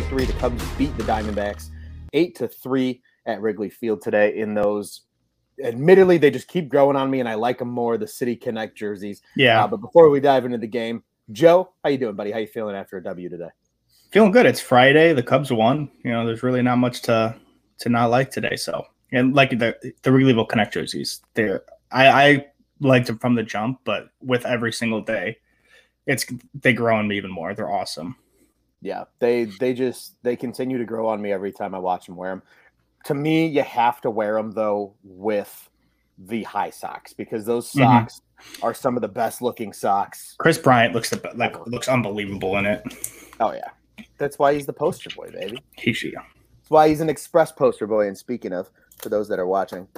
victory. The Cubs beat the Diamondbacks eight to three at Wrigley Field today. In those, admittedly, they just keep growing on me, and I like them more. The City Connect jerseys. Yeah, Uh, but before we dive into the game, Joe, how you doing, buddy? How you feeling after a W today? feeling good. It's Friday. The Cubs won. You know, there's really not much to to not like today. So, and like the the Wrigleyville Connect jerseys, they're I, I liked them from the jump, but with every single day, it's they grow on me even more. They're awesome. Yeah, they they just they continue to grow on me every time I watch them wear them. To me, you have to wear them though with the high socks because those Mhm. socks are some of the best looking socks. Kris Bryant looks the, like looks unbelievable in it. Oh yeah, that's why he's the poster boy, baby. He should. That's why he's an express poster boy. And speaking of, for those that are watching,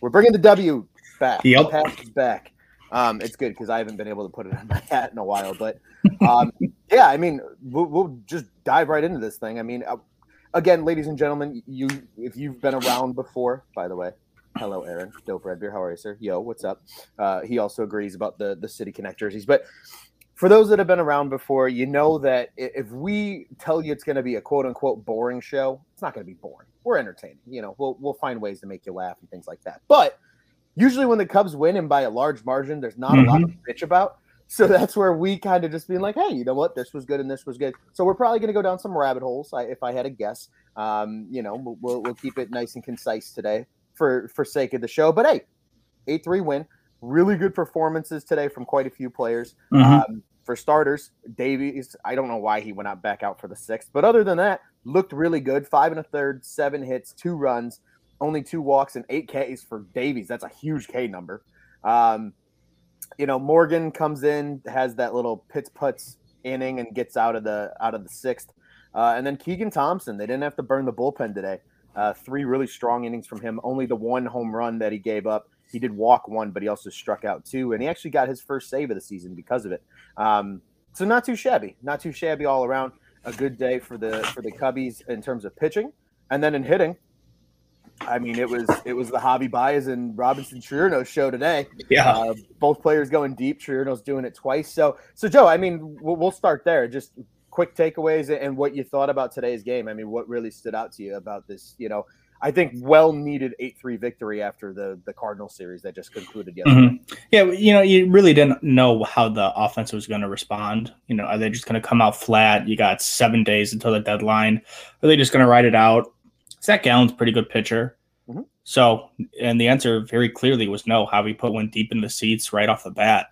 we're bringing the W back. Yep. The past is back. Um, it's good because I haven't been able to put it on my hat in a while. But um, yeah, I mean, we'll, we'll just dive right into this thing. I mean, uh, again, ladies and gentlemen, you if you've been around before, by the way, hello, Aaron, dope red beer. How are you, sir? Yo, what's up? Uh, he also agrees about the the City Connect jerseys, but. For those that have been around before, you know that if we tell you it's going to be a quote unquote boring show, it's not going to be boring. We're entertaining. You know, we'll we'll find ways to make you laugh and things like that. But usually when the Cubs win and by a large margin, there's not a lot to bitch about. So that's where we kind of just being like, hey, you know what? This was good and this was good. So we're probably going to go down some rabbit holes. I, if I had a guess, um, you know, we'll- we'll, keep it nice and concise today for for sake of the show. But hey, eight three win. Really good performances today from quite a few players. Mhm. Um, for starters, Davies, I don't know why he went out back out for the sixth, but other than that, looked really good. Five and a third, seven hits, two runs, only two walks, and eight Ks for Davies. That's a huge K number. Um, you know, Morgan comes in, has that little pits puts inning, and gets out of the out of the sixth. Uh, and then Keegan Thompson, they didn't have to burn the bullpen today. Uh, three really strong innings from him. Only the one home run that he gave up. He did walk one, but he also struck out two, and he actually got his first save of the season because of it. Um, so not too shabby, not too shabby all around. A good day for the for the Cubbies in terms of pitching, and then in hitting. I mean, it was it was the Javi Baez and Robinson Chirinos show today. Yeah. Uh, both players going deep. Chirinos doing it twice. So so Joe, I mean, we'll, we'll start there. Just quick takeaways and what you thought about today's game. I mean, what really stood out to you about this? You know, I think well needed eight three victory after the the Cardinal series that just concluded yesterday. Mhm. Yeah, you know, you really didn't know how the offense was going to respond. You know, are they just going to come out flat? You got seven days until the deadline. Are they just going to ride it out? Zach Gallen's a pretty good pitcher. Mhm. So, and the answer very clearly was no. Javi put one deep in the seats right off the bat,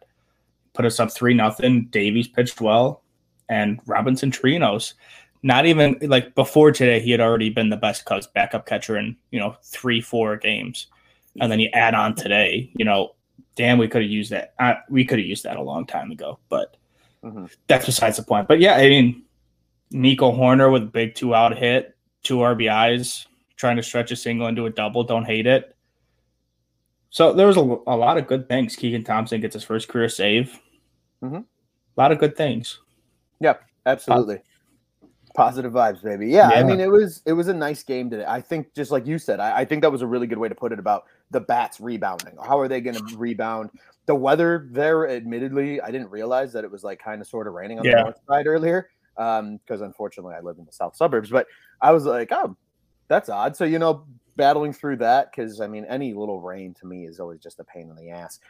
put us up three nothing. Davies pitched well, and Robinson Chirinos. Not even like before today, he had already been the best Cubs backup catcher in you know three, four games, and then you add on today. You know, damn, we could have used that. Uh, we could have used that a long time ago, but Mhm. that's besides the point. But yeah, I mean, Nico Hoerner with a big two out hit, two RBIs, trying to stretch a single into a double. Don't hate it. So there was a, a lot of good things. Keegan Thompson gets his first career save. Mhm. A lot of good things. Yep, absolutely. Positive vibes, baby. Yeah, I mean, it was it was a nice game today. I think, just like you said, I, I think that was a really good way to put it about the bats rebounding. How are they going to rebound? The weather there, admittedly, I didn't realize that it was like kind of sort of raining on Yeah. the north side earlier, Um, because unfortunately I live in the south suburbs. But I was like, oh, that's odd. So you know, battling through that because I mean, any little rain to me is always just a pain in the ass.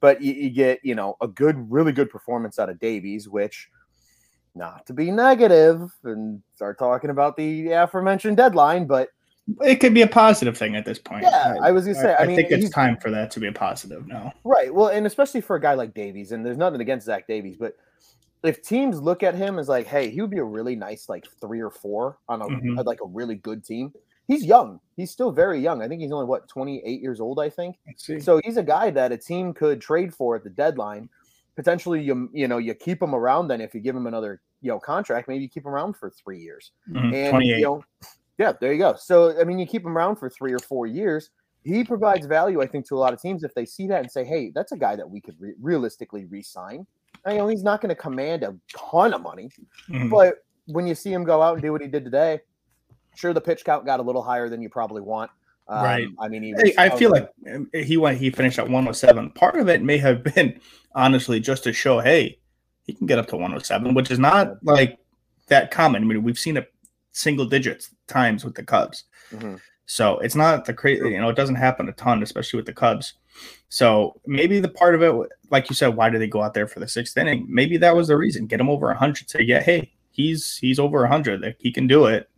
But you, you get you know a good, really good performance out of Davies, which not to be negative and start talking about the aforementioned deadline, but It could be a positive thing at this point. yeah, I was gonna say, I, I, mean, think it's time for that to be a positive now. right. Well, and especially for a guy like Davies, and there's nothing against Zach Davies, but if teams look at him as like, hey, he would be a really nice like three or four on a Mhm. like a really good team. He's young. He's still very young. I think he's only what 28 years old. I think. So he's a guy that a team could trade for at the deadline. Potentially, you you know you keep him around. Then if you give him another you know contract, maybe you keep him around for three years. Mhm, And 28. you know, yeah, there you go. So I mean, you keep him around for three or four years. He provides value, I think, to a lot of teams if they see that and say, "Hey, that's a guy that we could re- realistically re-sign." I know he's not going to command a ton of money, Mhm. but when you see him go out and do what he did today, sure the pitch count got a little higher than you probably want. Um, Right. I mean, was, I feel like um, he went. He finished at 107. Part of it may have been honestly just to show, hey, he can get up to 107, which is not like that common. I mean, we've seen it single digits times with the Cubs, Mhm. so it's not the crazy. You know, it doesn't happen a ton, especially with the Cubs. So maybe the part of it, like you said, why did they go out there for the sixth inning? Maybe that was the reason. Get him over 100. Say, yeah, hey, he's he's over 100. Like he can do it.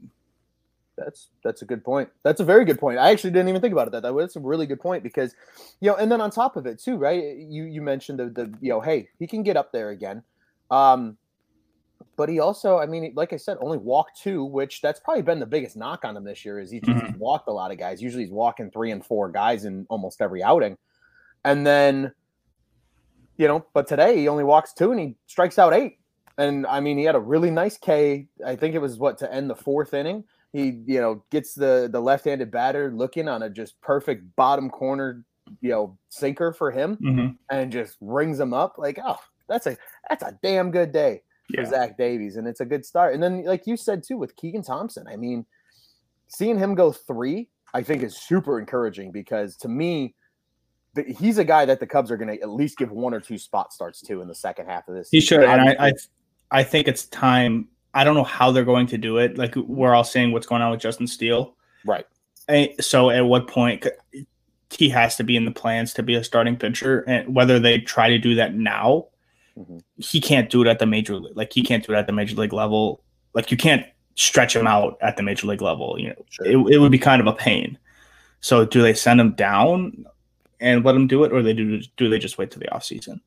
That's that's a good point. That's a very good point. I actually didn't even think about it that that way. That's a really good point because, you know, and then on top of it too, right? You you mentioned the the you know, hey, he can get up there again, um, but he also, I mean, like I said, only walked two, which that's probably been the biggest knock on him this year. Is he just he's walked a lot of guys. Usually he's walking three and four guys in almost every outing, and then, you know, but today he only walks two and he strikes out eight. And I mean, he had a really nice K. I think it was what to end the fourth inning he you know gets the the left-handed batter looking on a just perfect bottom corner you know sinker for him Mhm. and just rings him up like oh that's a that's a damn good day for Yeah. Zach Davies and it's a good start and then like you said too with Keegan Thompson I mean seeing him go three I think is super encouraging because to me he's a guy that the Cubs are going to at least give one or two spot starts to in the second half of this season. He season. should, and I, I, I think it's time. I don't know how they're going to do it. Like we're all saying, what's going on with Justin Steele. right Eh, So at what point he has to be in the plans to be a starting pitcher, and whether they try to do that now, Mhm. he can't do it at the major league. Like he can't do it at the major league level. Like you can't stretch him out at the major league level. You know, Sure. it, it would be kind of a pain. So do they send him down and let him do it, or they do do they just wait till the offseason?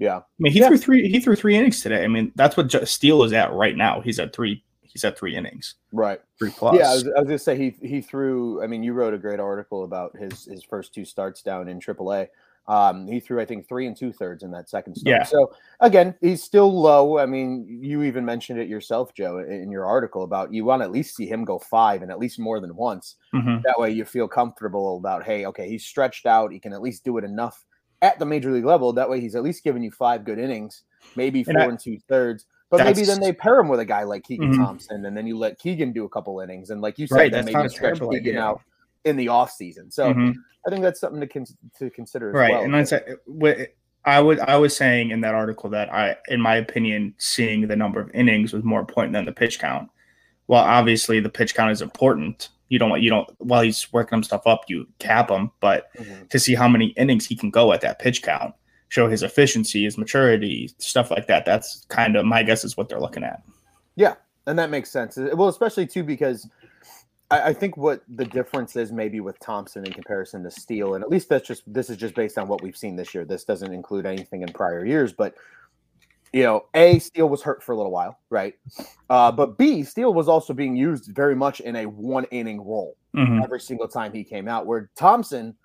yeah I mean, he Yeah. threw three. He threw three innings today. I mean, that's what Steele is at right now. He's at three. He's at three innings, right three plus. Yeah, I was, I was gonna say he he threw. I mean, you wrote a great article about his his first two starts down in AAA. Um, he threw, I think, three and two thirds in that second start. Yeah. So again, he's still low. I mean, you even mentioned it yourself, Joe, in your article about you want to at least see him go five and at least more than once. Mhm. That way, you feel comfortable about, hey, okay, he's stretched out. He can at least do it enough at the major league level. That way, he's at least giving you five good innings, maybe four And I- and two thirds. But maybe then they pair him with a guy like Keegan Mhm. Thompson, and then you let Keegan do a couple innings, and like you said, Right, then maybe a stretch Keegan idea. out in the off season. So Mhm. I think that's something to con- to consider as right. well. And I said, I would. I was saying in that article that I, in my opinion, seeing the number of innings was more important than the pitch count. Well, obviously the pitch count is important. You don't want you don't while he's working himself up, you cap him, but Mhm. to see how many innings he can go at that pitch count, show his efficiency, his maturity, stuff like that. That's kind of my guess is what they're looking at. Yeah, and that makes sense. Well, especially too because I, I think what the difference is maybe with Thompson in comparison to Steele, and at least that's just this is just based on what we've seen this year. This doesn't include anything in prior years, but you know, A, Steele was hurt for a little while, right? Uh, but B, Steele was also being used very much in a one inning role Mhm. every single time he came out. Where Thompson,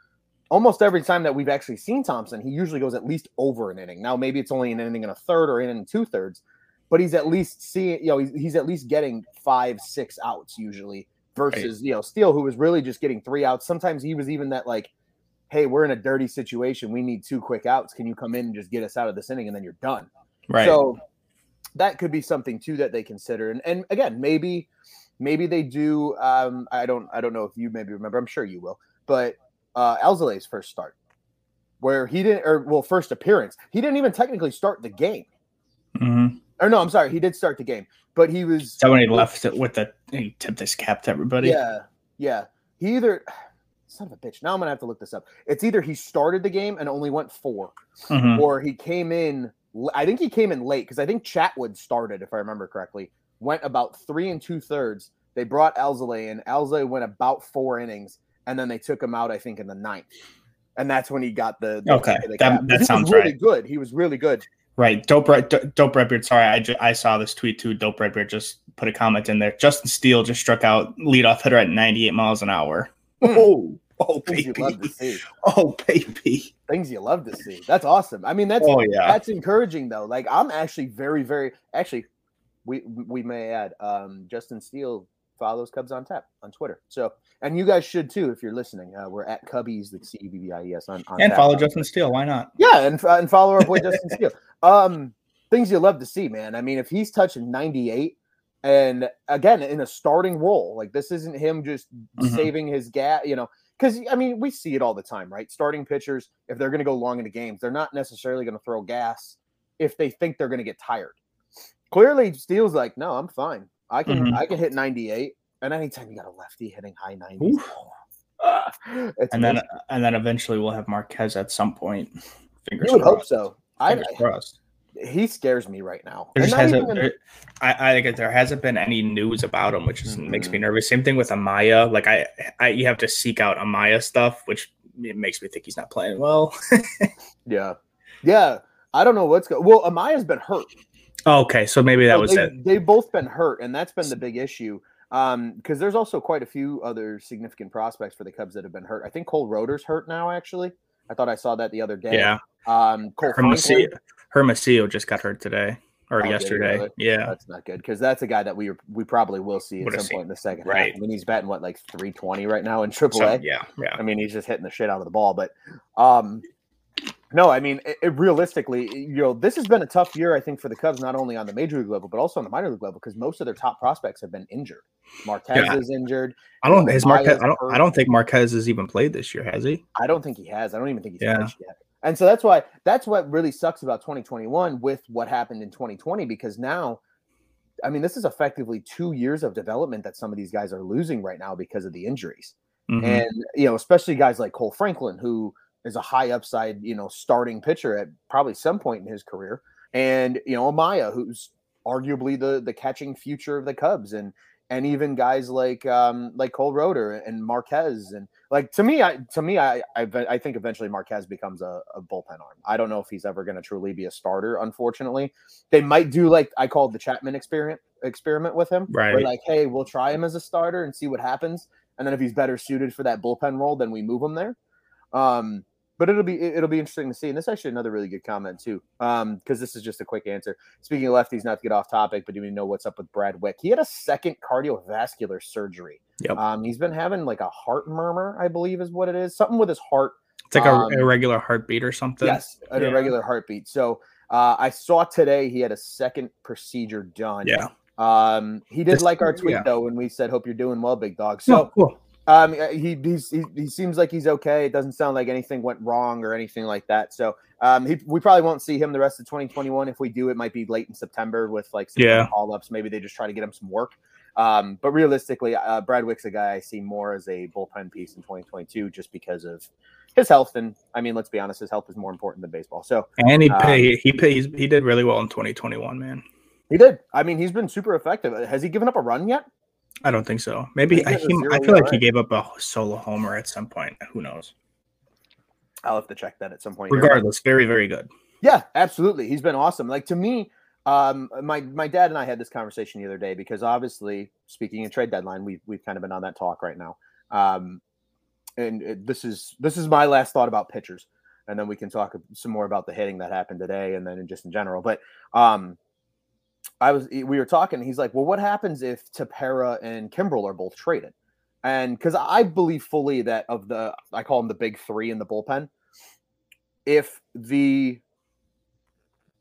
almost every time that we've actually seen Thompson, he usually goes at least over an inning. Now maybe it's only an inning and a third or an inning and two thirds, but he's at least seeing, you know, he's, he's at least getting five, six outs usually versus, you know, Steele, who was really just getting three outs. Sometimes he was even that like, hey, we're in a dirty situation. We need two quick outs. Can you come in and just get us out of this inning and then you're done? Right. So that could be something too that they consider. And and again, maybe maybe they do. Um, I don't I don't know if you maybe remember. I'm sure you will. But uh, Alzolay's first start, where he didn't, or well, first appearance, he didn't even technically start the game. Mhm. Or no, I'm sorry, he did start the game, but he was So when he left it with the he tipped his cap to everybody. Yeah, yeah. He either son of a bitch. Now I'm gonna have to look this up. It's either he started the game and only went four, Mhm. or he came in. I think he came in late because I think Chatwood started, if I remember correctly. Went about three and two thirds. They brought Alzolay in. Alzolay went about four innings, and then they took him out. I think in the ninth, and that's when he got the, the Okay, the that- that sounds really right. good. He was really good. Right. Dope Red Do- Dope Redbeard. Sorry, I, ju- I saw this tweet too. Dope Redbeard just put a comment in there. Justin Steele just struck out leadoff hitter at 98 miles an hour. Hmm. Oh, oh Things you love to baby. see. Oh baby. Things you love to see. That's awesome. I mean, that's Oh yeah. that's encouraging though. Like I'm actually very, very actually we we may add um Justin Steele follows Cubs on tap on Twitter. So and you guys should too if you're listening. Uh, we're at Cubbies the C U B B I E S on, on And follow Justin Steele. Why not? Yeah, and uh, and follow our boy Justin Steele. Um things you love to see, man. I mean, if he's touching 98 and again in a starting role, like this isn't him just Mhm. saving his gas, you know, because I mean we see it all the time, right? Starting pitchers, if they're going to go long into games, they're not necessarily going to throw gas if they think they're going to get tired. Clearly, Steele's like, no, I'm fine. I can Mhm. I can hit 98, and anytime you got a lefty hitting high 90s, Oof. ah, it's and then and then eventually we'll have Marquez at some point. Fingers you would hope crossed. so. I, Fingers crossed. he scares me right now. There hasn't. even- there- I, I think there hasn't been any news about him, which is, makes Mm-hmm. me nervous. Same thing with Amaya. Like I, I, you have to seek out Amaya stuff, which it makes me think he's not playing well. yeah, yeah. I don't know what's going. Well, Amaya's been hurt. okay, so maybe that So was they, it. They've both been hurt, and that's been the big issue. Um, because there's also quite a few other significant prospects for the Cubs that have been hurt. I think Cole Roederer's hurt now. Actually, I thought I saw that the other day. Yeah, Um, Cole Hermosillo. Hermosillo just got hurt today or Oh, yesterday. really? Yeah, That's not good because that's a guy that we we probably will see at Would've some seen. point in the second Right. half. I mean, he's batting what like 320 right now in AAA. So, yeah, yeah. I mean, he's just hitting the shit out of the ball. But um, no, I mean, it, it realistically, you know, this has been a tough year, I think, for the Cubs, not only on the major league level, but also on the minor league level, because most of their top prospects have been injured. Marquez Yeah. is injured. I don't. His Marquez. I don't. hurt. I don't think Marquez has even played this year, has he? I don't think he has. I don't even think he's Yeah. pitched yet. And so that's why that's what really sucks about 2021 with what happened in 2020, because now, I mean, this is effectively two years of development that some of these guys are losing right now because of the injuries. Mhm. and you know especially guys like kohl franklin who is a high upside you know starting pitcher at probably some point in his career. And you know amaya who's arguably the the catching future of the cubs and and even guys like um like cole roederer and marquez. And like to me i to me i i, I think eventually marquez becomes a, a bullpen arm. I don't know if he's ever going to truly be a starter unfortunately. They might do like i called the chapman experiment experiment with him. Where Right. like hey we'll try him as a starter and see what happens. And then if he's better suited for that bullpen role, then we move him there. Um, but it'll be it'll be interesting to see. And this is actually another really good comment too, um, because this is just a quick answer. Speaking of lefties, not to get off topic, but do we know what's up with Brad Wieck? He had a second cardiovascular surgery. Yep. Um, he's been having like a heart murmur, I believe, is what it is. Something with his heart. It's like um, a irregular heartbeat or something. Yes, an Yeah. irregular heartbeat. So uh, I saw today he had a second procedure done. Yeah. Um, he did This- like our tweet yeah. though when we said, "Hope you're doing well, big dog." So So. cool. Um, he, he's, he he seems like he's okay. It doesn't sound like anything went wrong or anything like that. So um, he, we probably won't see him the rest of 2021. If we do, it might be late in September with like some Yeah. call ups. Maybe they just try to get him some work. Um, but realistically, uh, Brad Wieck's a guy I see more as a bullpen piece in 2022 just because of his health. And I mean, let's be honest, his health is more important than baseball. So And he Um, pay, he pays he did really well in 2021, man. he did. I mean, he's been super effective. Has he given up a run yet? I don't think so. Maybe I he, I feel like he gave up a solo homer at some point. Who knows? I'll have to check that at some point. here. Regardless, very very good. Yeah, absolutely. He's been awesome. Like to me, um, my my dad and I had this conversation the other day because obviously, speaking of trade deadline, we've we've kind of been on that talk right now. Um, and it, this is this is my last thought about pitchers, and then we can talk some more about the hitting that happened today, and then just in general. But um, I was we were talking. He's like, "Well, what happens if Tepera and Kimbrel are both traded?" And because I believe fully that of the I call them the big three in the bullpen. If the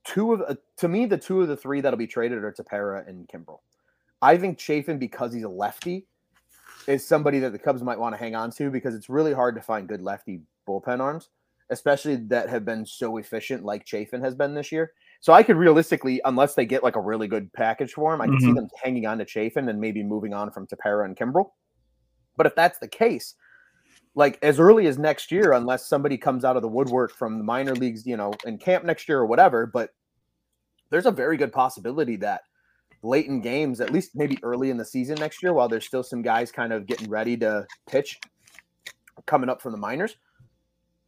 two of uh, to me the two of the three that'll be traded are Tepera and Kimbrel. I think Chafin because he's a lefty is somebody that the Cubs might want to hang on to because it's really hard to find good lefty bullpen arms, especially that have been so efficient like Chafin has been this year. So I could realistically, unless they get like a really good package for him, I could see Mhm. them hanging on to Chafin and maybe moving on from Tepera and Kimbrel. But if that's the case, like as early as next year, unless somebody comes out of the woodwork from the minor leagues, you know, in camp next year or whatever, but there's a very good possibility that late in games, at least maybe early in the season next year, while there's still some guys kind of getting ready to pitch coming up from the minors,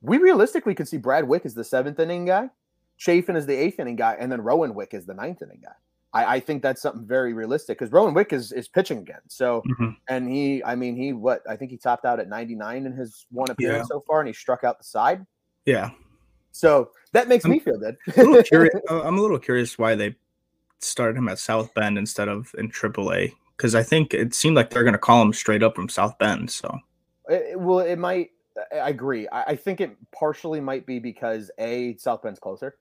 we realistically could see Brad Wieck as the seventh inning guy, Chafin is the eighth inning guy, and then Rowan Wick is the ninth inning guy. I, I think that's something very realistic because Rowan Wick is is pitching again. So Mhm. and he, I mean, he what I think he topped out at 99 in his one appearance Yeah. so far, and he struck out the side. Yeah, So that makes I'm- me feel good. curious. uh, I'm a little curious why they started him at South Bend instead of in AAA because I think it seemed like they're going to call him straight up from South Bend. So It- well, it might. I I agree. I, I think it partially might be because a South Bend's closer,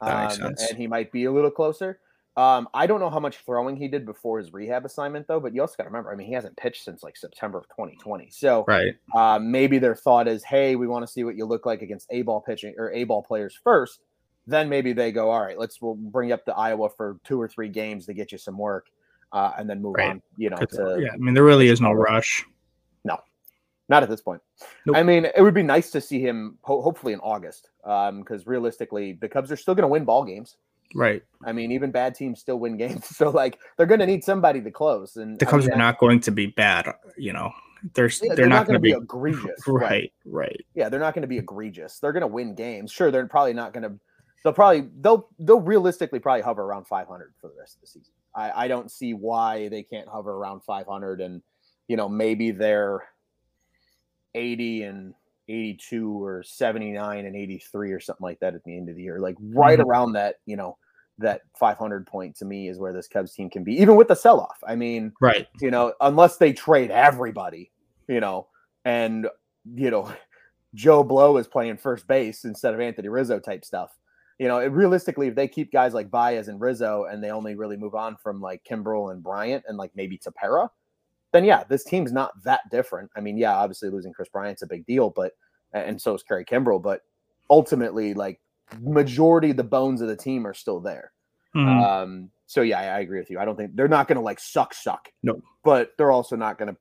That makes um, sense. and he might be a little closer. Um, I don't know how much throwing he did before his rehab assignment, though. But you also got to remember, I mean, he hasn't pitched since like September of 2020. So Right. uh, maybe their thought is, hey, we want to see what you look like against A ball pitching or A ball players first. Then maybe they go, all right, let's we'll bring you up to Iowa for two or three games to get you some work, uh, and then move Right. on. You know, to yeah, I mean, there really is no rush. Not at this point. Nope. I mean, it would be nice to see him ho- hopefully in August, um, because realistically, the Cubs are still going to win ball games. Right. I mean, even bad teams still win games. So like, they're going to need somebody to close. And The I Cubs mean, are not going to be bad. You know, they're yeah, they're, not, gonna going to be, egregious. right. Right. Yeah, they're not going to be egregious. They're going to win games. Sure, they're probably not going to. They'll probably they'll they'll realistically probably hover around 500 for the rest of the season. I I don't see why they can't hover around 500 and you know maybe they're 80 and 82 or 79 and 83 or something like that at the end of the year. Like right Mhm. around that, you know, that 500 point to me is where this Cubs team can be, even with the sell off. I mean, Right. you know, unless they trade everybody, you know, and you know, Joe Blow is playing first base instead of Anthony Rizzo type stuff. You know, it, realistically, if they keep guys like Baez and Rizzo and they only really move on from like Kimbrel and Bryant and like maybe Tepera, then yeah, this team's not that different. I mean, yeah, obviously losing Kris Bryant's a big deal, but and so is Kerry Kimbrel, but ultimately, like majority of the bones of the team are still there. Mhm. Um, so yeah, I, I agree with you. I don't think they're not going to like suck, suck. No. but they're also not going to,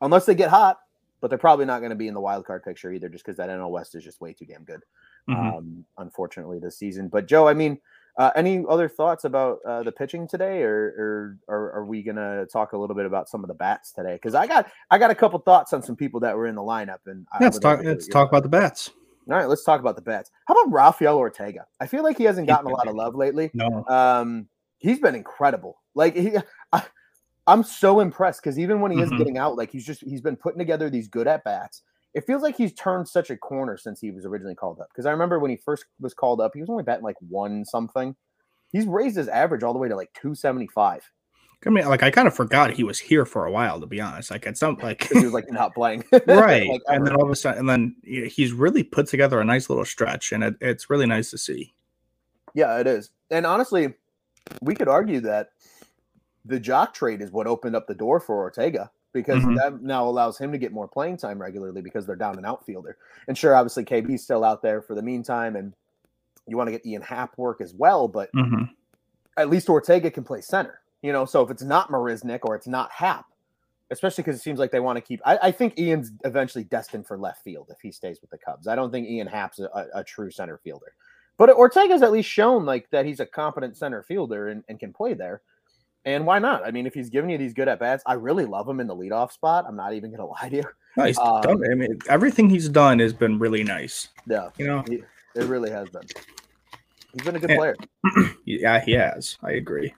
unless they get hot. But they're probably not going to be in the wild card picture either, just because that NL West is just way too damn good. Mhm. Um, unfortunately, this season. But Joe, I mean, uh, any other thoughts about uh, the pitching today, or, or or are we gonna talk a little bit about some of the bats today? Because I got I got a couple thoughts on some people that were in the lineup, and Yeah, let's talk. Let's talk about the bats. all right, let's talk about the bats. How about Rafael Ortega? I feel like he hasn't gotten a lot of love lately. No. Um, he's been incredible. Like he, I, I'm so impressed because even when he is Mhm. getting out, like he's just he's been putting together these good at bats. It feels like he's turned such a corner since he was originally called up. Because I remember when he first was called up, he was only batting like one something. He's raised his average all the way to like 275 I mean, like I kind of forgot he was here for a while, to be honest. Like at some like he was like not playing. right, Like, and then all of a sudden, and then he's really put together a nice little stretch, and it, it's really nice to see. Yeah, it is. And honestly, we could argue that the Joc trade is what opened up the door for Ortega because Mhm. that now allows him to get more playing time regularly because they're down an outfielder. And sure, obviously KB's still out there for the meantime, and you want to get Ian Happ work as well, but hmm at least Ortega can play center. You know, so if it's not Marisnick or it's not Happ, especially because it seems like they want to keep. I, I think Ian's eventually destined for left field if he stays with the Cubs. I don't think Ian Happ's a, a, a true center fielder, but Ortega's at least shown like that he's a competent center fielder and, and can play there. And why not? I mean, if he's giving you these good at bats, I really love him in the leadoff spot. I'm not even going to lie to you. Nice. Um, done. I mean, everything he's done has been really nice. Yeah, You know. it really has been. He's been a good Yeah. player. Yeah, he has. I agree.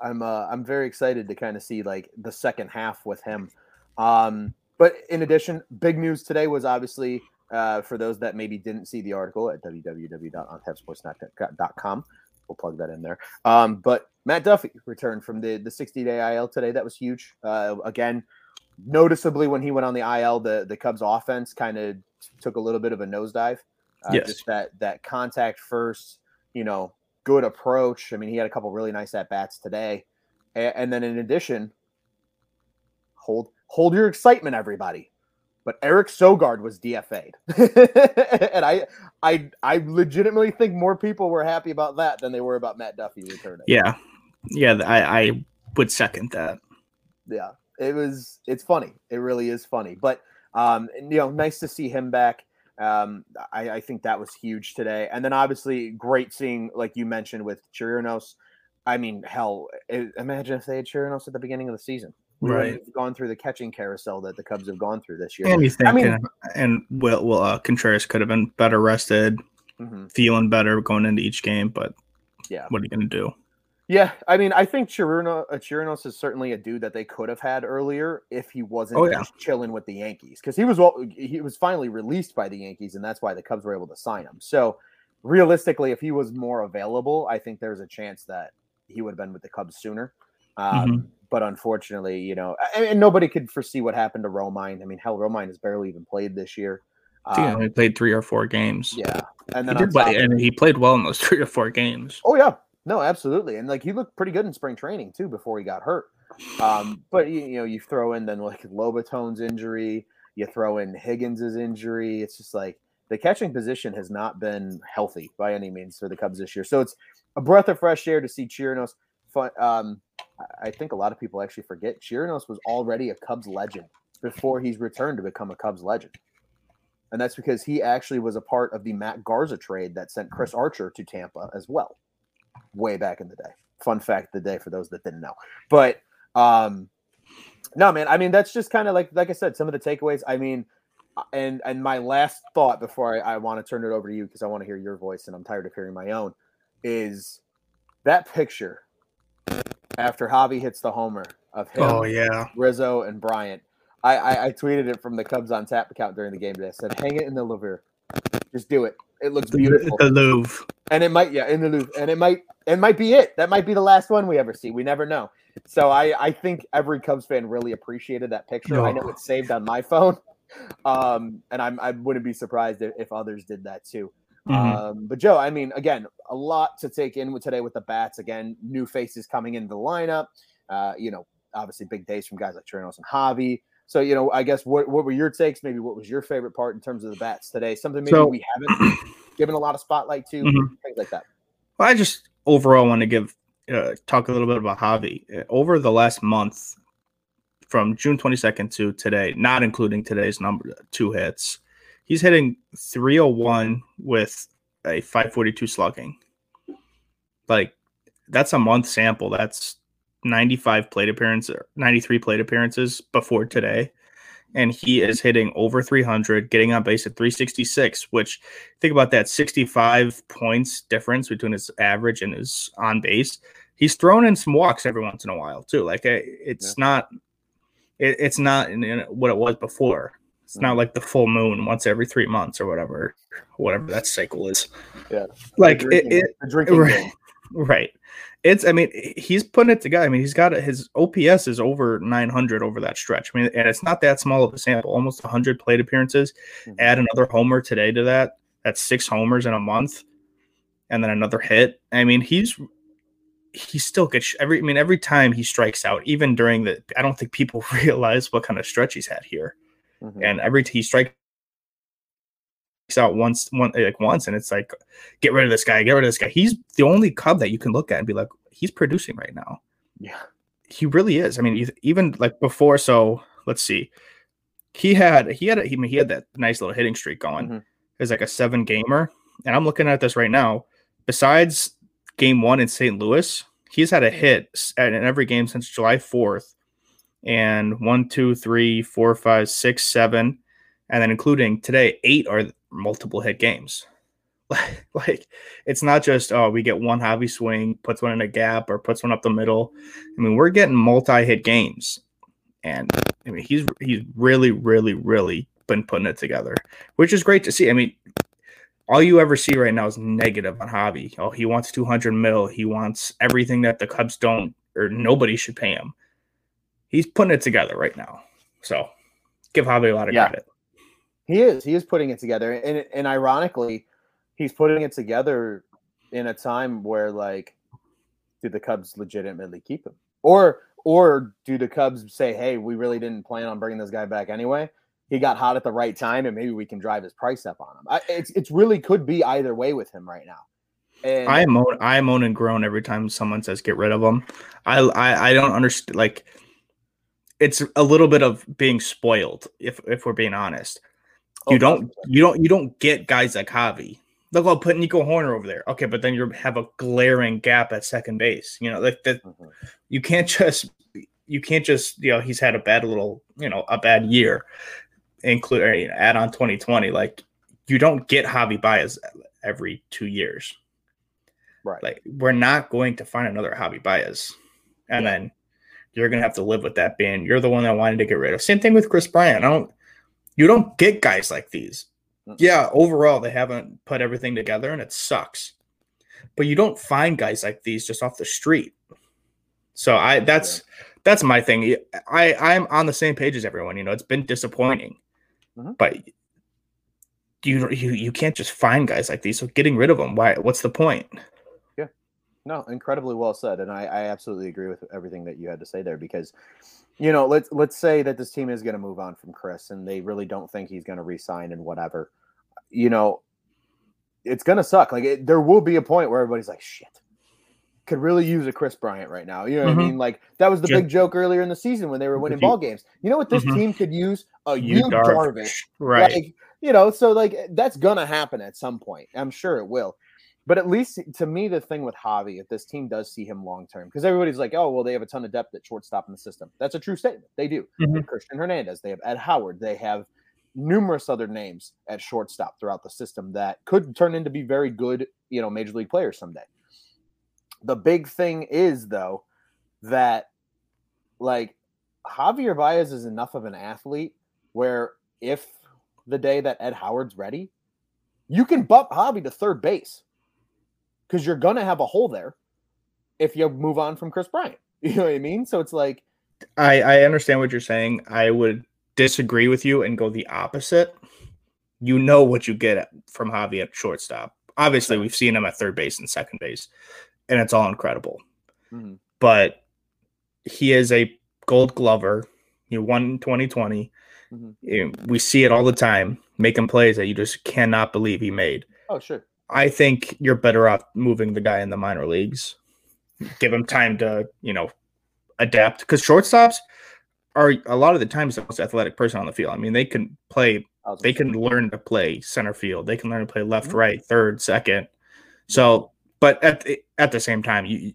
I'm uh, I'm very excited to kind of see like the second half with him. Um, but in addition, big news today was obviously uh, for those that maybe didn't see the article at www.ontapsportsnet.com. We'll plug that in there. Um, but Matt Duffy returned from the the 60 day IL today. That was huge. Uh, again, noticeably when he went on the IL, the the Cubs offense kind of took a little bit of a nosedive. Uh, Yes. Just that that contact first, you know, good approach. I mean, he had a couple really nice at bats today, and, and then in addition, hold hold your excitement, everybody. But Eric Sogard was DFA'd, and I, I, I legitimately think more people were happy about that than they were about Matt Duffy returning. Yeah, yeah. I, I would second that. yeah. It was it's funny. It really is funny. But um you know nice to see him back. Um I, I think that was huge today. And then obviously great seeing like you mentioned with Chirinos. I mean hell imagine if they had Chirinos at the beginning of the season we Right. wouldn't have gone through the catching carousel that the Cubs have gone through this year And you think, I mean- and Will, Will uh, Contreras could have been better rested, Mhm. feeling better going into each game. But yeah what are you going to do? yeah I mean I think Chirinos, uh, Chirinos is certainly a dude that they could have had earlier if he wasn't Oh, yeah. chilling with the Yankees because he was well, he was finally released by the Yankees and that's why the Cubs were able to sign him. So realistically, if he was more available, I think there's a chance that he would have been with the Cubs sooner. Um, Mhm. But unfortunately, you know, and, and nobody could foresee what happened to Romine. I mean, hell, Romine has barely even played this year. I think he Um, played three or four games. yeah, and He then did on play, and he played well in those three or four games. Oh yeah, No, absolutely, and like he looked pretty good in spring training too before he got hurt. Um, but you, you know, you throw in then like Lobaton's injury, you throw in Higgins's injury. It's just like the catching position has not been healthy by any means for the Cubs this year. So it's a breath of fresh air to see Chirinos. Um, I think a lot of people actually forget Chirinos was already a Cubs legend before he's returned to become a Cubs legend. And that's because he actually was a part of the Matt Garza trade that sent Chris Archer to Tampa as well, way back in the day. Fun fact of the day for those that didn't know. But um, no, man. I mean, that's just kind of like like I said, some of the takeaways. I mean, and and my last thought before I, I want to turn it over to you because I want to hear your voice and I'm tired of hearing my own is that picture after Javi hits the homer of him, oh yeah, Rizzo and Bryant. I, I, I tweeted it from the Cubs on tap account during the game today. I said, "Hang it in the Louvre, just do it. It looks beautiful." The Louvre, and it might, yeah, in the Louvre, and it might, it might be it. That might be the last one we ever see. We never know. So I, I think every Cubs fan really appreciated that picture. I know it's saved on my phone, um, and I'm, I wouldn't be surprised if, if others did that too. Mm-hmm. Um, but Joe, I mean, again, a lot to take in with today with the bats. Again, new faces coming into the lineup. Uh, you know, obviously big days from guys like Chirinos and Javi. So, you know, I guess what, what were your takes? Maybe what was your favorite part in terms of the bats today? Something maybe so, we haven't given a lot of spotlight to, mm-hmm. things like that. Well, I just overall want to give uh, talk a little bit about Javi. Uh, over the last month, from June 22nd to today, not including today's number two hits, he's hitting 301 with a 542 slugging. Like that's a month sample. That's 95 plate appearances, 93 plate appearances before today. And he is hitting over 300, getting on base at 366, which think about that 65 points difference between his average and his on base. He's thrown in some walks every once in a while, too. Like it's yeah. not, it, it's not in, in what it was before. It's not like the full moon once every three months or whatever, whatever that cycle is. Yeah, like the drinking, it, it the drinking right, right. It's. I mean, he's putting it together. I mean, he's got his OPS is over 900 over that stretch. I mean, and it's not that small of a sample. Almost 100 plate appearances. Mm-hmm. Add another homer today to that. That's six homers in a month, and then another hit. I mean, he's he still gets every. I mean, every time he strikes out, even during the. I don't think people realize what kind of stretch he's had here. Mm-hmm. And every he strikes out once, one like once, and it's like, get rid of this guy, get rid of this guy. He's the only Cub that you can look at and be like, he's producing right now. Yeah, he really is. I mean, even like before. So let's see, he had he had a, he, he had that nice little hitting streak going. Mm-hmm. It's like a seven gamer, and I'm looking at this right now. Besides game one in St. Louis, he's had a hit in every game since July 4th and one, two, three, four, five, six, seven, and then including today, eight are multiple hit games. like it's not just oh we get one Javi swing, puts one in a gap or puts one up the middle. I mean we're getting multi-hit games, and I mean he's he's really really really been putting it together, which is great to see. I mean all you ever see right now is negative on Javi. Oh, he wants 200 mil. He wants everything that the Cubs don't or nobody should pay him he's putting it together right now. So give Javi a lot of yeah. credit. He is. He is putting it together. And and ironically, he's putting it together in a time where like do the Cubs legitimately keep him? Or or do the Cubs say, "Hey, we really didn't plan on bringing this guy back anyway. He got hot at the right time, and maybe we can drive his price up on him." I, it's it's really could be either way with him right now. And I am I am and groan every time someone says get rid of him. I I, I don't understand like it's a little bit of being spoiled if if we're being honest. Oh, you don't you don't you don't get guys like Javi. Look, I'll put Nico Hoerner over there. Okay, but then you have a glaring gap at second base. You know, like that. Mm-hmm. You can't just you can't just you know he's had a bad little you know a bad year, include add on 2020. Like you don't get Javi Baez every two years. Right. Like we're not going to find another Javi Baez, and yeah. then you're gonna have to live with that being you're the one that wanted to get rid of. Same thing with Kris Bryant. I don't you don't get guys like these. Yeah, overall they haven't put everything together and it sucks. But you don't find guys like these just off the street. So I that's yeah. that's my thing. I I'm on the same page as everyone. You know, it's been disappointing, mm-hmm. but you you you can't just find guys like these. So getting rid of them, why? What's the point? Yeah, No, incredibly well said, and I, I absolutely agree with everything that you had to say there. Because, you know, let's let's say that this team is going to move on from Kris, and they really don't think he's going to resign and whatever. You know, it's going to suck. Like it, there will be a point where everybody's like, "Shit, could really use a Kris Bryant right now." You know what mm-hmm. I mean? Like that was the big joke earlier in the season when they were winning ball games. You know what this mm-hmm. team could use? A Yu Darvish, Darvish. right? Like, you know, so like that's gonna happen at some point. I'm sure it will. But at least to me, the thing with Javi, if this team does see him long term, because everybody's like, oh, well, they have a ton of depth at shortstop in the system. That's a true statement. They do. Mm-hmm. They Cristian Hernandez, they have Ed Howard, they have numerous other names at shortstop throughout the system that could turn into be very good, you know, major league players someday. The big thing is though that like Javier Baez is enough of an athlete where if the day that Ed Howard's ready, you can bump Javi to third base because you're gonna have a hole there if you move on from Kris Bryant. You know what I mean? So it's like I I understand what you're saying. I would disagree with you and go the opposite. You know what you get from Javi at shortstop. Obviously, we've seen him at third base and second base, and it's all incredible. Mm-hmm. But he is a Gold Glover. He won 2020. Mm-hmm. We see it all the time, making plays that you just cannot believe he made. Oh, sure. I think you're better off moving the guy in the minor leagues. Give him time to, you know, adapt because shortstops are a lot of the times the most athletic person on the field. I mean, they can play, they can learn to play center field, they can learn to play left, mm-hmm. right, third, second. So, but at the, at the same time, you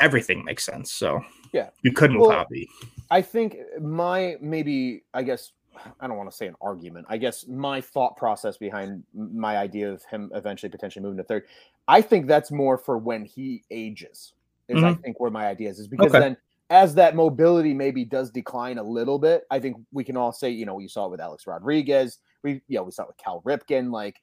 everything makes sense. So, yeah, you couldn't well, copy. I think my maybe I guess I don't want to say an argument. I guess my thought process behind my idea of him eventually potentially moving to third, I think that's more for when he ages. Is mm-hmm. I think where my idea is is because okay. then as that mobility maybe does decline a little bit, I think we can all say, you know, we saw it with Alex Rodriguez. We yeah, we saw it with Cal Ripken. Like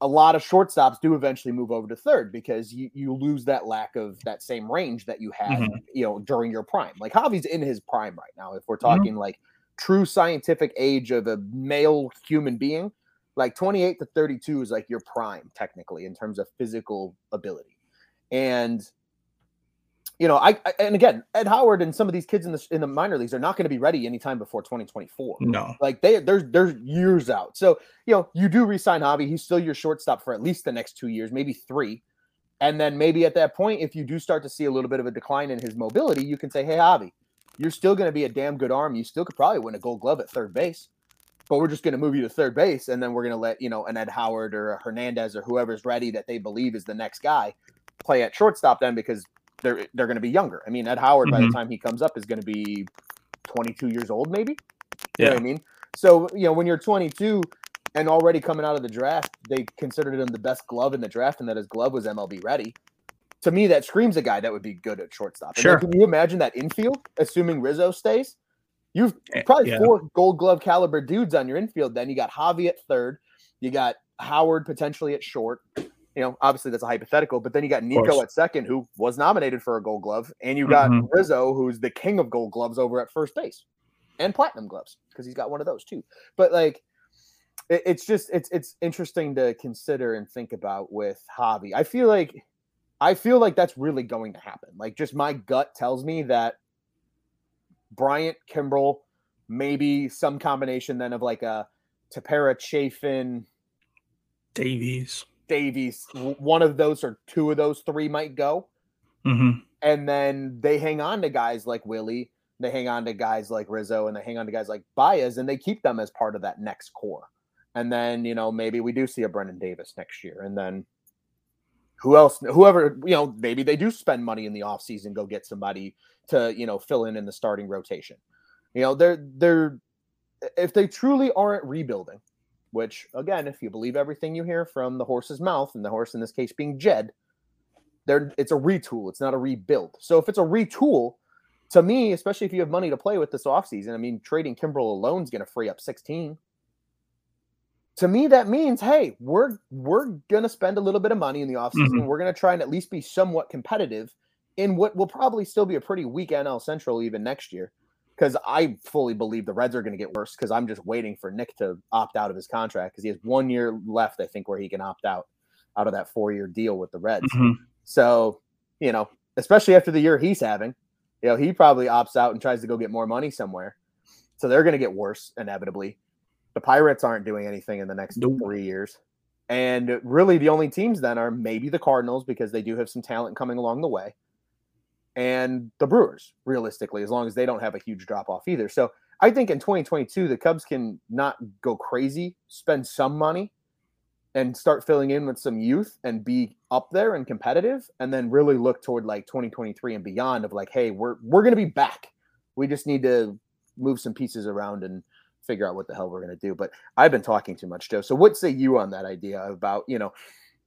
a lot of shortstops do eventually move over to third because you, you lose that lack of that same range that you had, mm-hmm. you know, during your prime. Like Javi's in his prime right now. If we're mm-hmm. talking mm-hmm. like true scientific age of a male human being, like 28 to 32 is like your prime technically in terms of physical ability. And you know, I, I, and again, Ed Howard and some of these kids in the in the minor leagues are not going to be ready anytime before 2024. No, like they there's there's years out. So you know, you do resign Javi. He's still your shortstop for at least the next two years, maybe three. And then maybe at that point, if you do start to see a little bit of a decline in his mobility, you can say, "Hey, Javi, you're still going to be a damn good arm. You still could probably win a Gold Glove at third base, but we're just going to move you to third base, and then we're going to let you know an Ed Howard or a Hernandez or whoever's ready that they believe is the next guy play at shortstop then because they're they're going to be younger. I mean, Ed Howard mm-hmm. by the mm-hmm. time he comes up is going to be 22 years old, maybe. You yeah. I mean? So you know when you're 22 and already coming out of the draft, they considered him the best glove in the draft, and that his glove was MLB ready. To me, that screams a guy that would be good at shortstop. And sure. can you imagine that infield, assuming Rizzo stays? You've eh, probably yeah. four Gold Glove caliber dudes on your infield. Then you got Javi at third, you got Howard potentially at short, you know, obviously that's a hypothetical, but then you got Nico at second, who was nominated for a gold glove, and you got mm-hmm. Rizzo, who's the king of gold gloves over at first base and platinum gloves because he's got one of those too. But like, it, it's just it's it's interesting to consider and think about with Javi. I feel like I feel like that's really going to happen. Like, just my gut tells me that Bryant, Kimbrel, maybe some combination then of like a Tepera, Chafin, Davies Davies, one of those or two of those three might go. Mm-hmm. And then they hang on to guys like Willie, they hang on to guys like Rizzo, and they hang on to guys like Baez, and they keep them as part of that next core. And then, you know, maybe we do see a Brennen Davis next year. And then who else, whoever, you know, maybe they do spend money in the offseason, go get somebody to, you know, fill in in the starting rotation. You know, they're, they're, if they truly aren't rebuilding, which again, if you believe everything you hear from the horse's mouth, and the horse in this case being Jed, there it's a retool, it's not a rebuild. So if it's a retool, to me, especially if you have money to play with this offseason, I mean, trading Kimbrel alone is going to free up 16. To me, that means, hey, we're we're gonna spend a little bit of money in the offseason. Mm-hmm. We're gonna try and at least be somewhat competitive in what will probably still be a pretty weak NL Central even next year because I fully believe the Reds are going to get worse because I'm just waiting for Nick to opt out of his contract because he has one year left, I think, where he can opt out out of that four year deal with the Reds. Mm-hmm. So you know, especially after the year he's having, you know, he probably opts out and tries to go get more money somewhere. So they're going to get worse inevitably. The Pirates aren't doing anything in the next nope. three years. And really, the only teams then are maybe the Cardinals because they do have some talent coming along the way, and the Brewers, realistically, as long as they don't have a huge drop off either. So I think in 2022, the Cubs can not go crazy, spend some money, and start filling in with some youth and be up there and competitive, and then really look toward like 2023 and beyond of like, hey, we're we're gonna be back. We just need to move some pieces around and figure out what the hell we're going to do. But I've been talking too much, Joe. So what say you on that idea about, you know,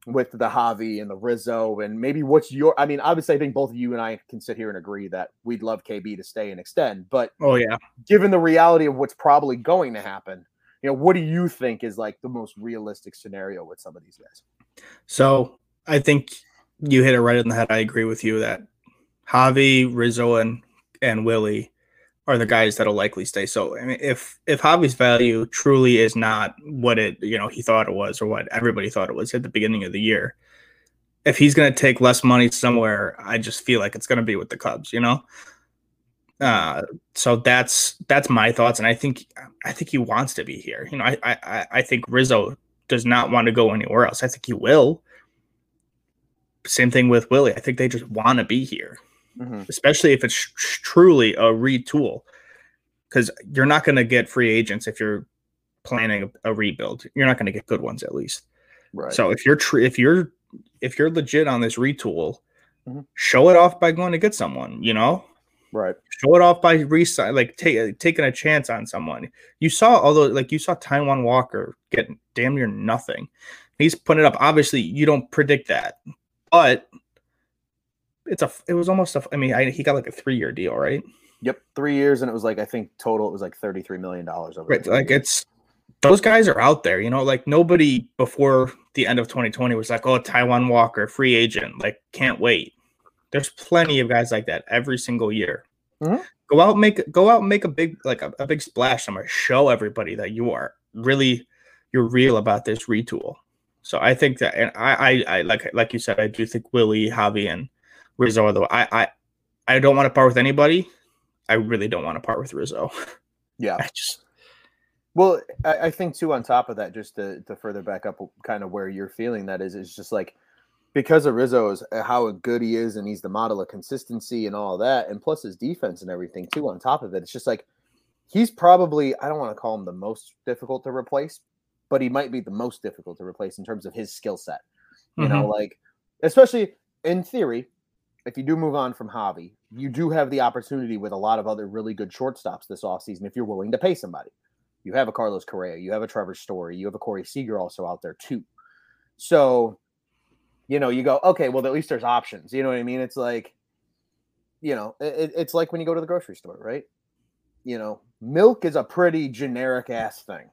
with the Javi and the Rizzo and maybe what's your I mean, obviously I think both of you and I can sit here and agree that we'd love KB to stay and extend, but oh yeah. Given the reality of what's probably going to happen, you know, what do you think is like the most realistic scenario with some of these guys? So I think you hit it right in the head. I agree with you that Javi, Rizzo, and and Willie are the guys that'll likely stay. So I mean, if if Javi's value truly is not what it you know he thought it was or what everybody thought it was at the beginning of the year, if he's going to take less money somewhere, I just feel like it's going to be with the Cubs. You know. Uh, so that's that's my thoughts, and I think I think he wants to be here. You know, I I I think Rizzo does not want to go anywhere else. I think he will. Same thing with Willie. I think they just want to be here mm-hmm. especially if it's tr- truly a retool. Because you're not going to get free agents if you're planning a, a rebuild. You're not going to get good ones at least. Right. So if you're tr- if you're if you're legit on this retool, mm-hmm. show it off by going to get someone. You know, right? Show it off by resign, like take, taking a chance on someone. You saw although like you saw Taijuan Walker get damn near nothing. He's putting it up. Obviously, you don't predict that, but it's a it was almost a I mean I, he got like a three year deal right? Yep three years and it was like I think total it was like thirty three million dollars over right like it's those guys are out there you know like nobody before the end of 2020 was like oh Taijuan Walker free agent like can't wait. There's plenty of guys like that every single year. Mm-hmm. go out make go out and make a big like a, a big splash somewhere show everybody that you are really you're real about this retool. So I think that and I I, I like like you said I do think Willie Javi and Rizzo. Though I I I don't want to part with anybody. I really don't want to part with Rizzo. Yeah, I just. Well, I, I think too. On top of that, just to to further back up, kind of where you're feeling that is, is just like because of Rizzo's uh, how good he is, and he's the model of consistency and all that, and plus his defense and everything too. On top of it, it's just like he's probably I don't want to call him the most difficult to replace, but he might be the most difficult to replace in terms of his skill set. You mm-hmm. know, like especially in theory, if you do move on from Javi, you do have the opportunity with a lot of other really good shortstops this offseason if you're willing to pay somebody. You have a Carlos Correa, you have a Trevor Story, you have a Corey Seager also out there too. So, you know, you go, okay, well, at least there's options. You know what I mean? It's like, you know, it, it's like when you go to the grocery store, right? You know, milk is a pretty generic ass thing.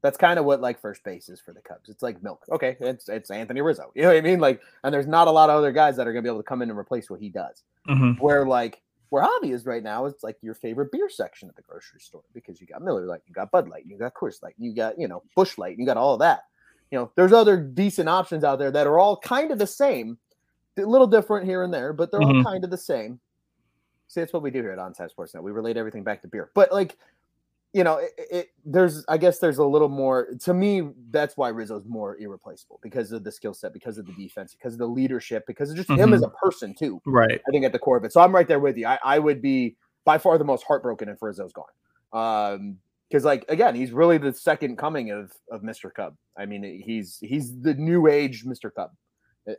That's kind of what like first base is for the Cubs. It's like milk. Okay, it's it's Anthony Rizzo. You know what I mean? Like, and there's not a lot of other guys that are gonna be able to come in and replace what he does. Mm-hmm. Where like where Javi is right now, it's like your favorite beer section at the grocery store because you got Miller Lite, you got Bud Light, you got Coors Light, you got you know Busch Light, you got all of that. You know, there's other decent options out there that are all kind of the same, a little different here and there, but they're mm-hmm. all kind of the same. See, that's what we do here at Onside Sports Now. We relate everything back to beer, but like you know, it, it, there's I guess there's a little more to me. That's why Rizzo's more irreplaceable because of the skill set, because of the defense, because of the leadership, because of just mm-hmm. him as a person too. Right. I think at the core of it. So I'm right there with you. I, I would be by far the most heartbroken if Rizzo's gone. Um, because like again, he's really the second coming of of Mr. Cub. I mean, he's he's the new age Mr. Cub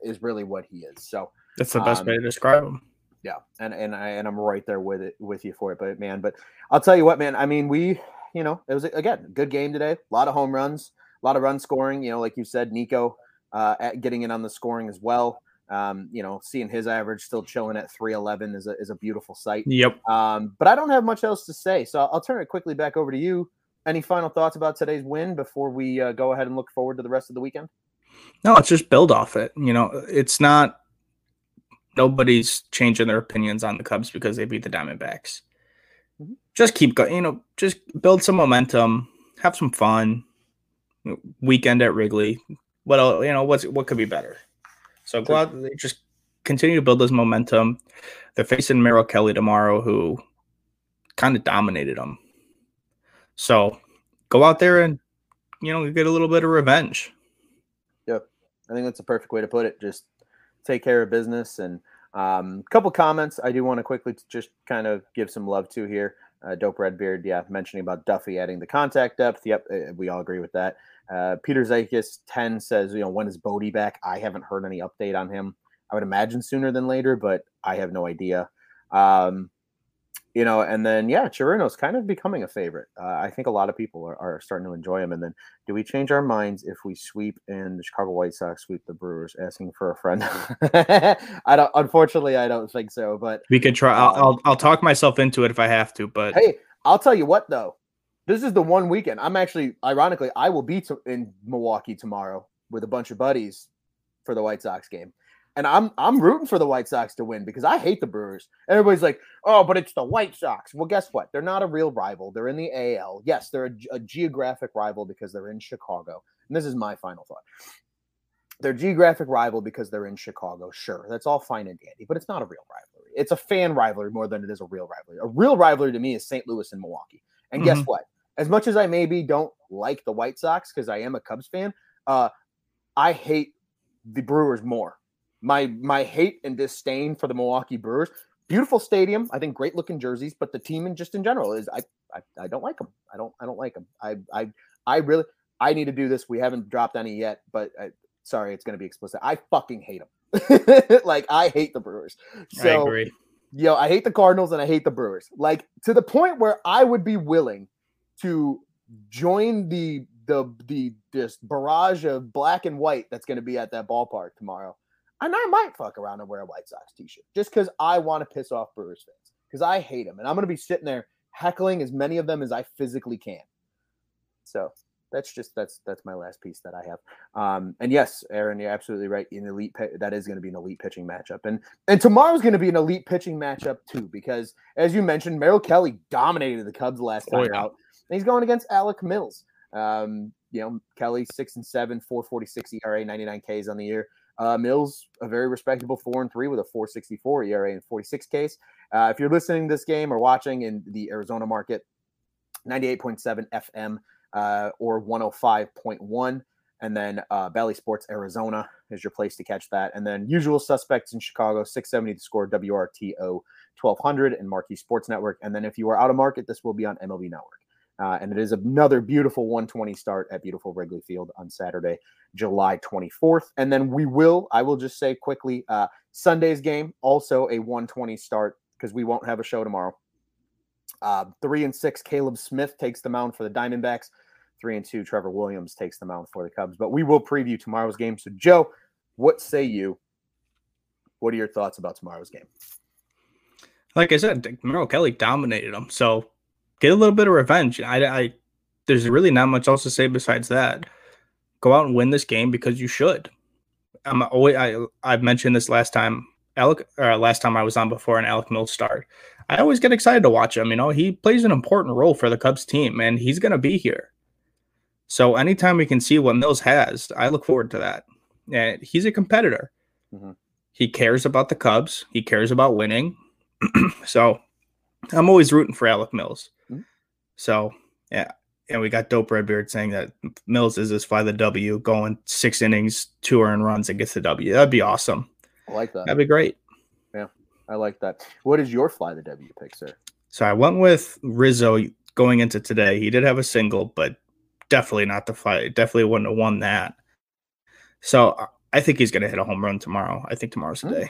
is really what he is. So that's the best um, way to describe him yeah, and and I and I'm right there with it with you for it. But man, but I'll tell you what, man. I mean, we, you know, it was again good game today. A lot of home runs, a lot of run scoring. You know, like you said, Nico uh, getting in on the scoring as well. Um, you know, seeing his average still chilling at 311 is a, is a beautiful sight. Yep. Um, but I don't have much else to say. So I'll, I'll turn it quickly back over to you. Any final thoughts about today's win before we uh, go ahead and look forward to the rest of the weekend? No, it's just build off it. You know, it's not nobody's changing their opinions on the Cubs because they beat the Diamondbacks. Mm-hmm. Just keep going, you know, just build some momentum, have some fun. Weekend at Wrigley. What else, you know, what's what could be better? So go out, just continue to build this momentum. They're facing Merrill Kelly tomorrow, who kind of dominated them. So go out there and you know get a little bit of revenge. Yep, I think that's a perfect way to put it. Just take care of business and a um, couple comments I do want to quickly just kind of give some love to here. Uh, Dope Redbeard, yeah, mentioning about Duffy adding the contact depth. Yep, uh, we all agree with that. Uh, Peter Zakis 10 says, you know, when is Bote back? I haven't heard any update on him. I would imagine sooner than later, but I have no idea. Um, you know, and then yeah, Chirinos kind of becoming a favorite. Uh, I think a lot of people are, are, starting to enjoy him. And then, do we change our minds if we sweep and the Chicago White Sox sweep the Brewers? Asking for a friend. I don't. Unfortunately, I don't think so. But we could try. I'll, um, I'll, I'll talk myself into it if I have to. But hey, I'll tell you what though. This is the one weekend. I'm actually, ironically, I will be to, in Milwaukee tomorrow with a bunch of buddies for the White Sox game and I'm I'm rooting for the White Sox to win because I hate the Brewers. Everybody's like, "Oh, but it's the White Sox." Well, guess what? They're not a real rival. They're in the AL. Yes, they're a, a geographic rival because they're in Chicago. And this is my final thought. They're geographic rival because they're in Chicago. Sure, that's all fine and dandy, but it's not a real rivalry. It's a fan rivalry more than it is a real rivalry. A real rivalry to me is St. Louis and Milwaukee. And mm-hmm. guess what? As much as I maybe don't like the White Sox because I am a Cubs fan, uh, I hate the Brewers more my my hate and disdain for the Milwaukee Brewers. Beautiful stadium, I think great looking jerseys, but the team and just in general is I, I I don't like them. I don't I don't like them. I I I really I need to do this. We haven't dropped any yet, but I, sorry, it's going to be explicit. I fucking hate them. like I hate the Brewers. So, I agree. Yo, I hate the Cardinals and I hate the Brewers. Like to the point where I would be willing to join the the the this barrage of black and white that's going to be at that ballpark tomorrow and I might fuck around and wear a White Sox t-shirt just because I want to piss off Brewers fans because I hate them, and I'm going to be sitting there heckling as many of them as I physically can. So that's just that's that's my last piece that I have. Um, and yes, Aaron, you're absolutely right. In elite, that is going to be an elite pitching matchup, and and tomorrow's going to be an elite pitching matchup too, because as you mentioned, Merrill Kelly dominated the Cubs last oh, time oh, yeah. out, and he's going against Alec Mills. Um, you know, Kelly six and seven, 446 ERA, 99 Ks on the year. Uh, Mills, a very respectable four and three with a 464 ERA and 46 Ks. Uh, if you're listening to this game or watching in the Arizona market, 98.7 FM uh, or 105.1. And then uh, Bally Sports Arizona is your place to catch that. And then usual suspects in Chicago, 670 The Score WRTO 1200 and Marquee Sports Network. And then if you are out of market, this will be on MLB Network. Uh, and it is another beautiful 120 start at beautiful Wrigley Field on Saturday, July 24th. And then we will, I will just say quickly, uh, Sunday's game, also a 120 start because we won't have a show tomorrow. Uh, three and six, Caleb Smith takes the mound for the Diamondbacks. Three and two, Trevor Williams takes the mound for the Cubs. But we will preview tomorrow's game. So, Joe, what say you? What are your thoughts about tomorrow's game? Like I said, Merrill Kelly dominated them. So get a little bit of revenge. I, I there's really not much else to say besides that. Go out and win this game because you should. I'm always I I've mentioned this last time Alec or last time I was on before an Alec Mills start. I always get excited to watch him. You know, he plays an important role for the Cubs team, and he's going to be here. So anytime we can see what Mills has, I look forward to that. And he's a competitor. Mm-hmm. He cares about the Cubs. He cares about winning. so I'm always rooting for Alec Mills. So yeah, and we got Dope Redbeard saying that Mills is his fly the W, going six innings, two earned runs, and gets the W. That'd be awesome. I like that. That'd be great. Yeah, I like that. What is your fly the W pick, sir? So I went with Rizzo going into today. He did have a single, but definitely not the fight. Definitely wouldn't have won that. So I think he's going to hit a home run tomorrow. I think tomorrow's the mm. day.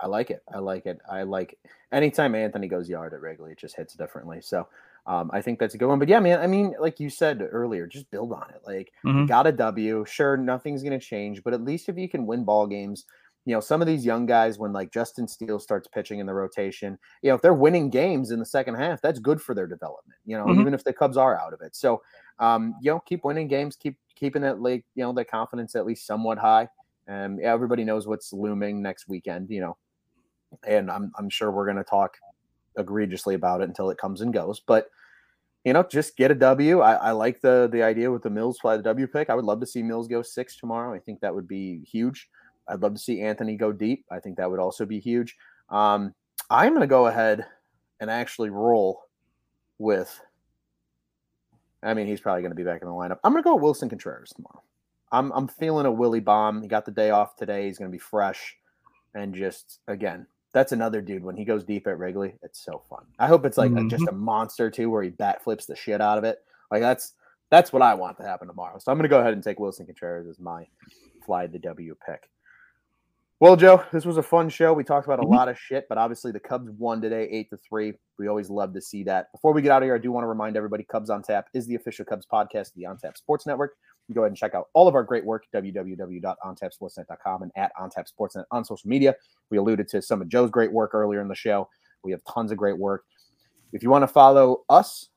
I like it. I like it. I like anytime Anthony goes yard at Wrigley, it just hits differently. So um, I think that's a good one. But yeah, man, I mean, like you said earlier, just build on it. Like, mm-hmm. got a W. Sure, nothing's going to change, but at least if you can win ball games, you know, some of these young guys, when like Justin Steele starts pitching in the rotation, you know, if they're winning games in the second half, that's good for their development, you know, mm-hmm. even if the Cubs are out of it. So, um, you know, keep winning games, keep keeping it like, you know, the confidence at least somewhat high. And everybody knows what's looming next weekend, you know, and I'm, I'm sure we're going to talk egregiously about it until it comes and goes. But you know, just get a W. I, I like the the idea with the Mills fly the W pick. I would love to see Mills go six tomorrow. I think that would be huge. I'd love to see Anthony go deep. I think that would also be huge. Um, I'm going to go ahead and actually roll with. I mean, he's probably going to be back in the lineup. I'm going to go Willson Contreras tomorrow. I'm I'm feeling a Willie bomb. He got the day off today. He's going to be fresh, and just again, that's another dude. When he goes deep at Wrigley, it's so fun. I hope it's like mm-hmm. a, just mm-hmm. a monster too, where he bat flips the shit out of it. Like that's that's what I want to happen tomorrow. So I'm going to go ahead and take Willson Contreras as my fly the W pick. Well, Joe, this was a fun show. We talked about a mm-hmm. lot of shit, but obviously the Cubs won today, eight to three. We always love to see that. Before we get out of here, I do want to remind everybody: Cubs on Tap is the official Cubs podcast, of the On Tap Sports Network. You go ahead and check out all of our great work: www.ontapsportsnet.com and at OnTap Sportsnet on social media. We alluded to some of Joe's great work earlier in the show. We have tons of great work. If you want to follow us,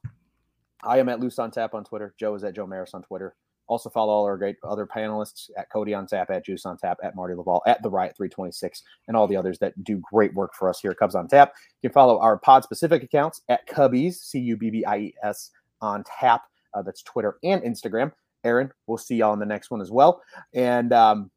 I am at Loose on Tap on Twitter. Joe is at Joe Maris on Twitter. Also follow all our great other panelists at Cody on Tap, at Juice on Tap, at Marty Laval, at the Riot 326, and all the others that do great work for us here at Cubs on Tap. You can follow our pod specific accounts at Cubbies, C U B B I E S on Tap. Uh, that's Twitter and Instagram. Aaron, we'll see y'all in the next one as well. And um,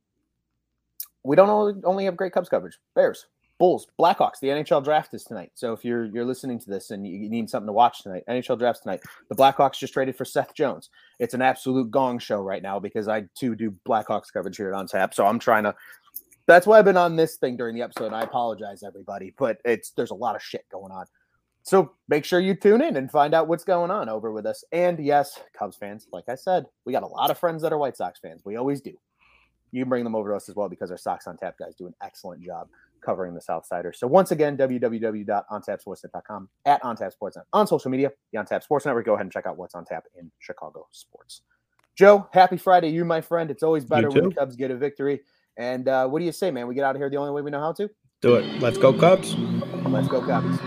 we don't only, have great Cubs coverage. Bears, Bulls, Blackhawks. The NHL draft is tonight. So if you're you're listening to this and you need something to watch tonight, NHL drafts tonight. The Blackhawks just traded for Seth Jones. It's an absolute gong show right now because I too do Blackhawks coverage here at On Tap. So I'm trying to. That's why I've been on this thing during the episode. I apologize, everybody, but it's there's a lot of shit going on. So make sure you tune in and find out what's going on over with us. And yes, Cubs fans, like I said, we got a lot of friends that are White Sox fans. We always do. You can bring them over to us as well because our Sox on Tap guys do an excellent job covering the Southsiders. So once again, www.ontapsportsnet.com at OnTapSportsNet on social media, the OnTap Sports Network. Go ahead and check out what's on tap in Chicago sports. Joe, happy Friday, you my friend. It's always better when the Cubs get a victory. And uh, what do you say, man? We get out of here the only way we know how to. Do it. Let's go Cubs. Let's go Cubs.